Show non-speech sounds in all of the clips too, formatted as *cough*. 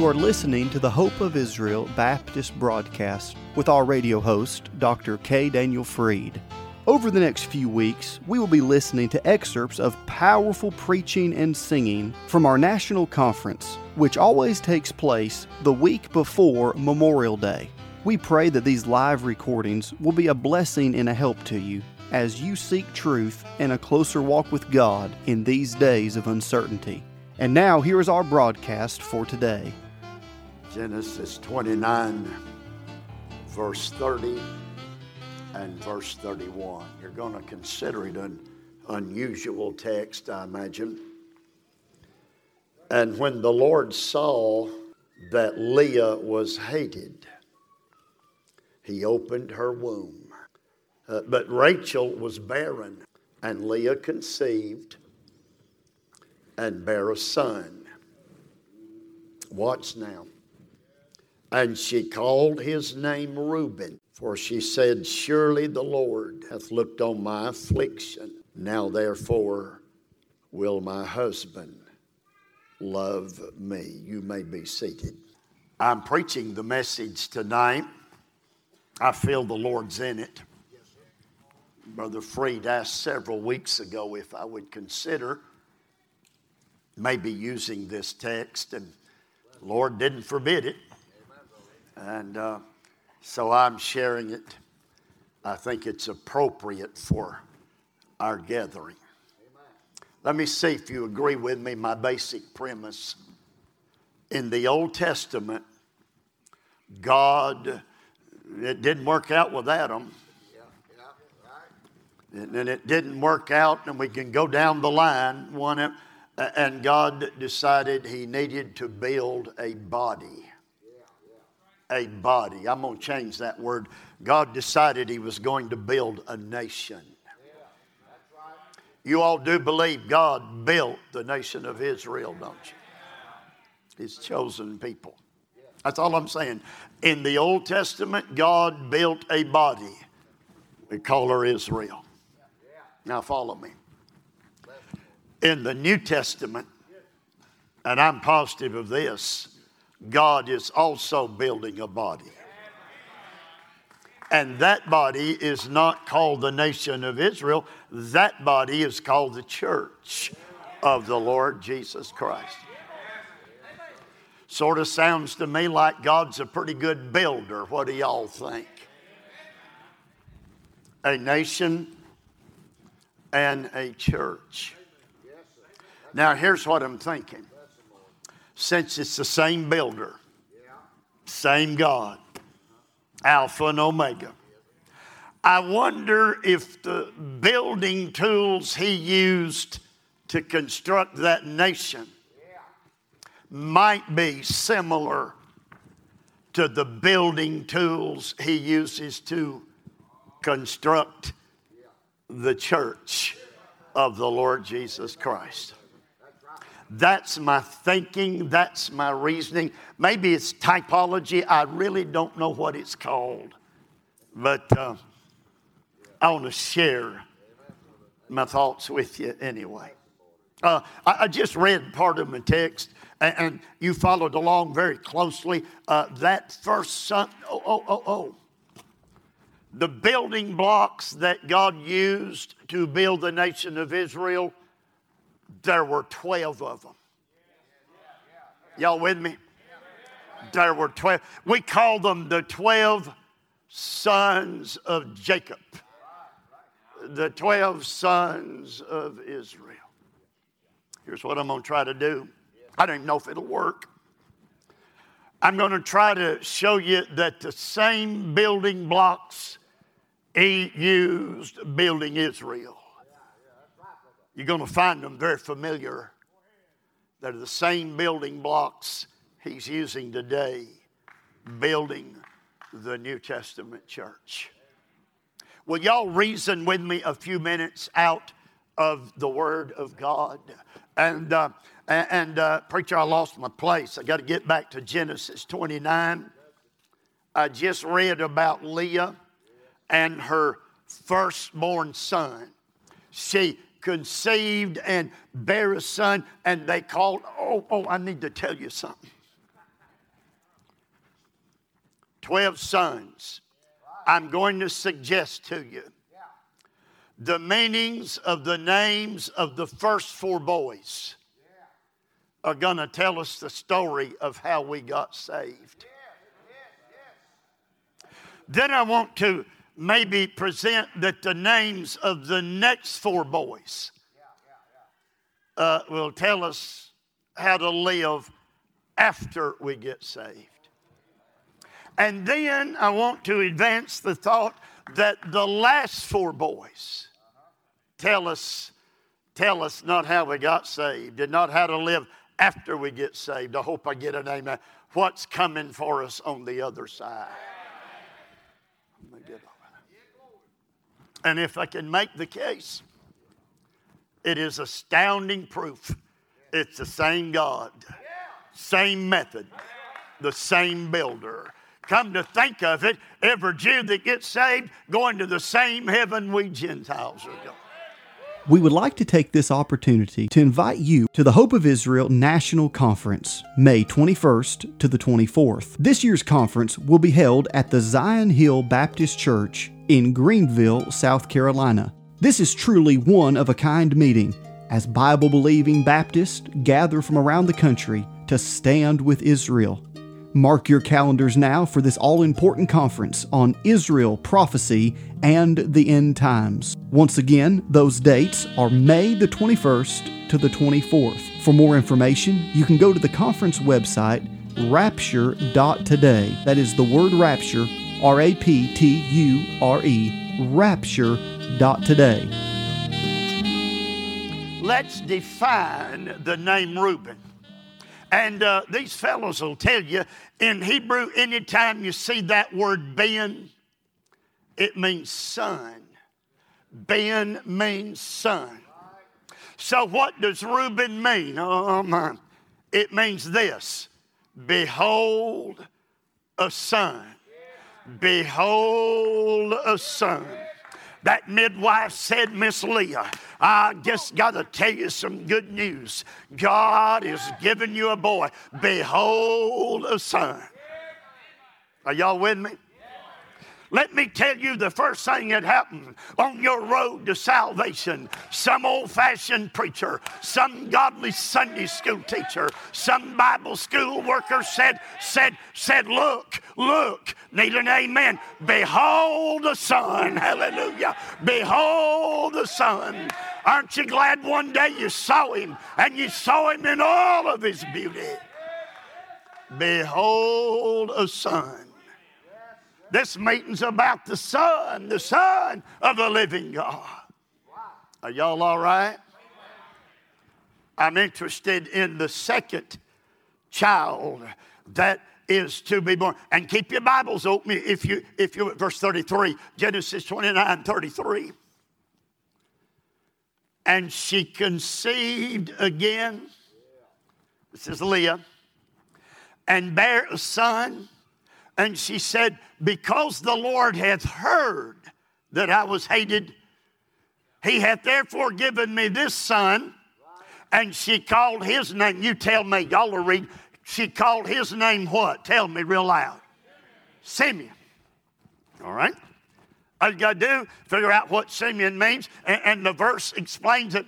You are listening to the Hope of Israel Baptist broadcast with our radio host, Dr. K. Daniel Fried. Over the next few weeks, we will be listening to excerpts of powerful preaching and singing from our national conference, which always takes place the week before Memorial Day. We pray that these live recordings will be a blessing and a help to you as you seek truth and a closer walk with God in these days of uncertainty. And now, here is our broadcast for today. Genesis 29, verse 30 and verse 31. You're going to consider it an unusual text, I imagine. And when the Lord saw that Leah was hated, he opened her womb. Uh, but Rachel was barren, and Leah conceived and bare a son. Watch now. And she called his name Reuben, for she said, Surely the Lord hath looked on my affliction. Now therefore will my husband love me. You may be seated. I'm preaching the message tonight. I feel the Lord's in it. Brother Fried asked several weeks ago if I would consider maybe using this text, and Lord didn't forbid it. And uh, so I'm sharing it. I think it's appropriate for our gathering. Let me see if you agree with me, my basic premise. In the Old Testament, God, it didn't work out with Adam. And it didn't work out, and we can go down the line. One, and God decided He needed to build a body a body. I'm going to change that word. God decided He was going to build a nation. You all do believe God built the nation of Israel, don't you? His chosen people. That's all I'm saying. In the Old Testament, God built a body. We call her Israel. Now, follow me. In the New Testament, and I'm positive of this, God is also building a body. And that body is not called the nation of Israel, that body is called the church of the Lord Jesus Christ. Sort of sounds to me like God's a pretty good builder. What do y'all think? A nation and a church. Now, here's what I'm thinking since it's the same builder, same God, Alpha and Omega. I wonder if the building tools he used to construct that nation might be similar to the building tools he uses to construct the church of the Lord Jesus Christ. That's my thinking. That's my reasoning. Maybe it's typology. I really don't know what it's called. But uh, I want to share my thoughts with you anyway. Uh, I, I, just read part of my text, and, you followed along very closely. Uh, that first son, oh, oh, oh, oh. The building blocks that God used to build the nation of Israel there were 12 of them. Y'all with me? There were 12. We call them the 12 sons of Jacob, the 12 sons of Israel. Here's what I'm going to try to do. I don't even know if it'll work. I'm going to try to show you that the same building blocks he used building Israel you're going to find them very familiar. They're the same building blocks he's using today, building the New Testament church. Will y'all reason with me a few minutes out of the Word of God? And, uh, and uh, preacher, I lost my place. I got to get back to Genesis 29. I just read about Leah and her firstborn son. She conceived and bare a son, and they called, oh, oh, I need to tell you something. 12 sons, I'm going to suggest to you the meanings of the names of the first four boys are going to tell us the story of how we got saved. Then I want to maybe present that the names of the next four boys uh, will tell us how to live after we get saved. And then I want to advance the thought that the last four boys tell us tell us not how we got saved and not how to live after we get saved. I hope I get an amen. What's coming for us on the other side? And if I can make the case, it is astounding proof it's the same God, same method, the same builder. Come to think of it, every Jew that gets saved going to the same heaven we Gentiles are going. We would like to take this opportunity to invite you to the Hope of Israel National Conference, May 21st to the 24th. This year's conference will be held at the Zion Hill Baptist Church in Greenville, South Carolina. This is truly one of a kind meeting as Bible believing Baptists gather from around the country to stand with Israel. Mark your calendars now for this all important conference on Israel, prophecy, and the end times. Once again, those dates are May the 21st to the 24th. For more information, you can go to the conference website rapture.today. That is the word rapture, R A P T U R E, rapture.today. Let's define the name Reuben. And uh, these fellows will tell you in Hebrew, anytime you see that word ben, it means son. Ben means son. So, what does Reuben mean? Oh, my. It means this Behold a son. Behold a son. That midwife said, Miss Leah, I just got to tell you some good news. God is giving you a boy. Behold a son. Are y'all with me? Let me tell you the first thing that happened on your road to salvation. Some old fashioned preacher, some godly Sunday school teacher, some Bible school worker said, said, said, look, look, need an amen. Behold the Son. *laughs* Hallelujah. Behold the Son. Aren't you glad one day you saw him and you saw him in all of his beauty? Behold a son. This meeting's about the Son, the Son of the living God. Are y'all all right? I'm interested in the second child that is to be born. And keep your Bibles open if you if you verse 33, Genesis 29, 33. And she conceived again. This is Leah. And bare a son and she said, Because the Lord hath heard that I was hated, he hath therefore given me this son. And she called his name. You tell me, y'all will read. She called his name what? Tell me real loud. Simeon. All right? All you got to do, figure out what Simeon means, and, and the verse explains it.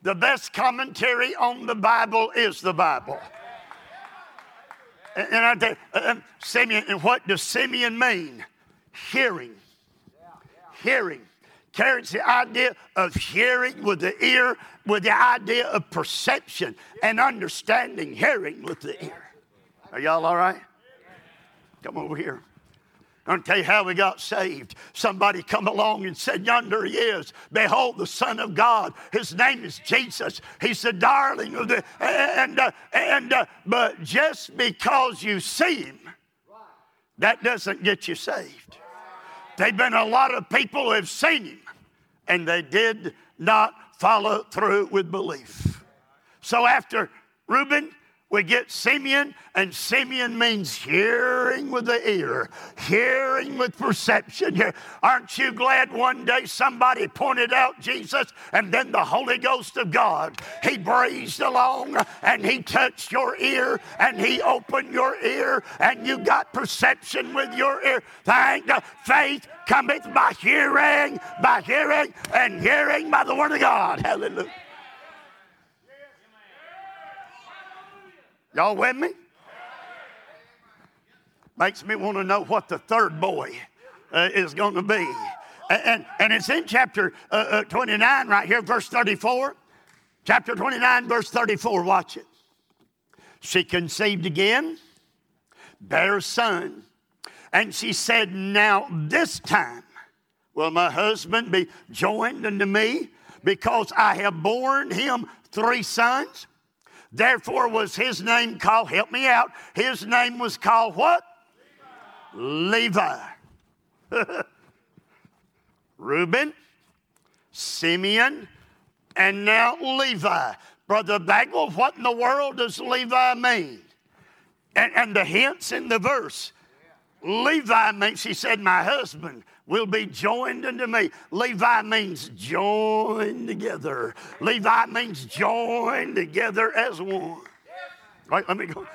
The best commentary on the Bible is the Bible. And I tell uh, um, Simeon, and what does Simeon mean? Hearing. Hearing. Carries the idea of hearing with the ear, with the idea of perception and understanding, hearing with the ear. Are y'all all right? Come over here. I'm tell you how we got saved. Somebody come along and said, Yonder he is. Behold, the Son of God. His name is Jesus. He's the darling of the and uh, and uh, but just because you see him, that doesn't get you saved. There've been a lot of people who have seen him, and they did not follow through with belief. So after Reuben, we get Simeon, and Simeon means hearing with the ear, hearing with perception. Aren't you glad one day somebody pointed out Jesus and then the Holy Ghost of God? He breezed along and he touched your ear and he opened your ear and you got perception with your ear. Thank God. Faith cometh by hearing, by hearing, and hearing by the Word of God. Hallelujah. Y'all with me? Makes me want to know what the third boy uh, is going to be. And, and, it's in chapter uh, uh, 29 right here, verse 34. Chapter 29, verse 34. Watch it. She conceived again, bare a son. And she said, Now this time will my husband be joined unto me because I have borne him three sons. Therefore was his name called, help me out, his name was called what? Levi. Levi. *laughs* Reuben, Simeon, and now Levi. Brother Bagwell, what in the world does Levi mean? And, and the hints in the verse. Levi means, he said, my husband will be joined unto me. Levi means joined together. Levi means joined together as one. Right, let me go.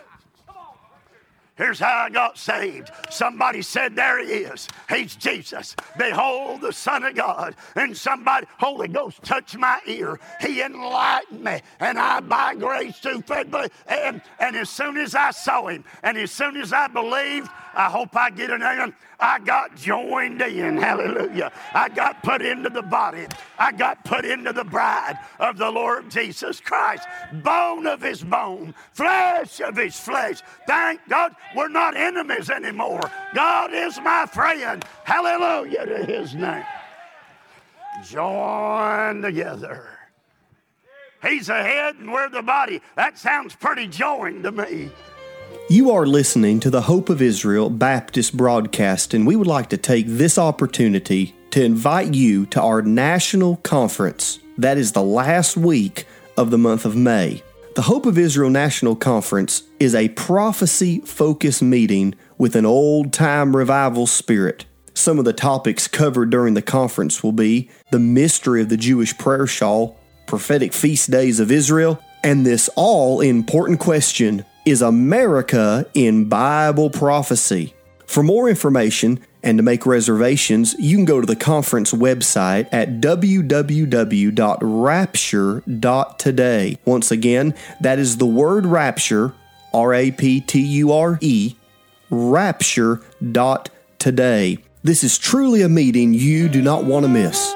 Here's how I got saved. Somebody said, There he is. He's Jesus. Behold the Son of God. And somebody, Holy Ghost, touched my ear. He enlightened me. And I, by grace, through faith, and, and as soon as I saw him, and as soon as I believed, I hope I get an amen. I got joined in. Hallelujah. I got put into the body. I got put into the bride of the Lord Jesus Christ. Bone of his bone, flesh of his flesh. Thank God we're not enemies anymore. God is my friend. Hallelujah to his name. Join together. He's the head and we're the body. That sounds pretty joined to me. You are listening to the Hope of Israel Baptist broadcast, and we would like to take this opportunity to invite you to our national conference. That is the last week of the month of May. The Hope of Israel National Conference is a prophecy focused meeting with an old time revival spirit. Some of the topics covered during the conference will be the mystery of the Jewish prayer shawl, prophetic feast days of Israel, and this all important question is America in Bible prophecy. For more information and to make reservations, you can go to the conference website at www.rapture.today. Once again, that is the word rapture, R A P T U R E, rapture.today. This is truly a meeting you do not want to miss.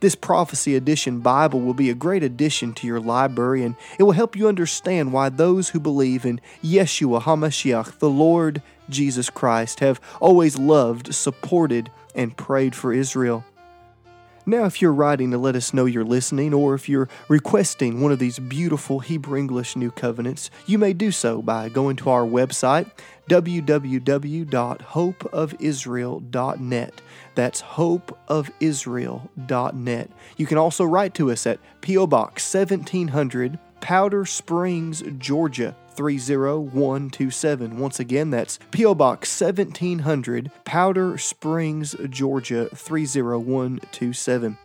This Prophecy Edition Bible will be a great addition to your library and it will help you understand why those who believe in Yeshua HaMashiach, the Lord Jesus Christ, have always loved, supported, and prayed for Israel. Now, if you're writing to let us know you're listening, or if you're requesting one of these beautiful Hebrew English New Covenants, you may do so by going to our website, www.hopeofisrael.net. That's hopeofisrael.net. You can also write to us at P.O. Box 1700, Powder Springs, Georgia 30127. Once again, that's P.O. Box 1700, Powder Springs, Georgia 30127.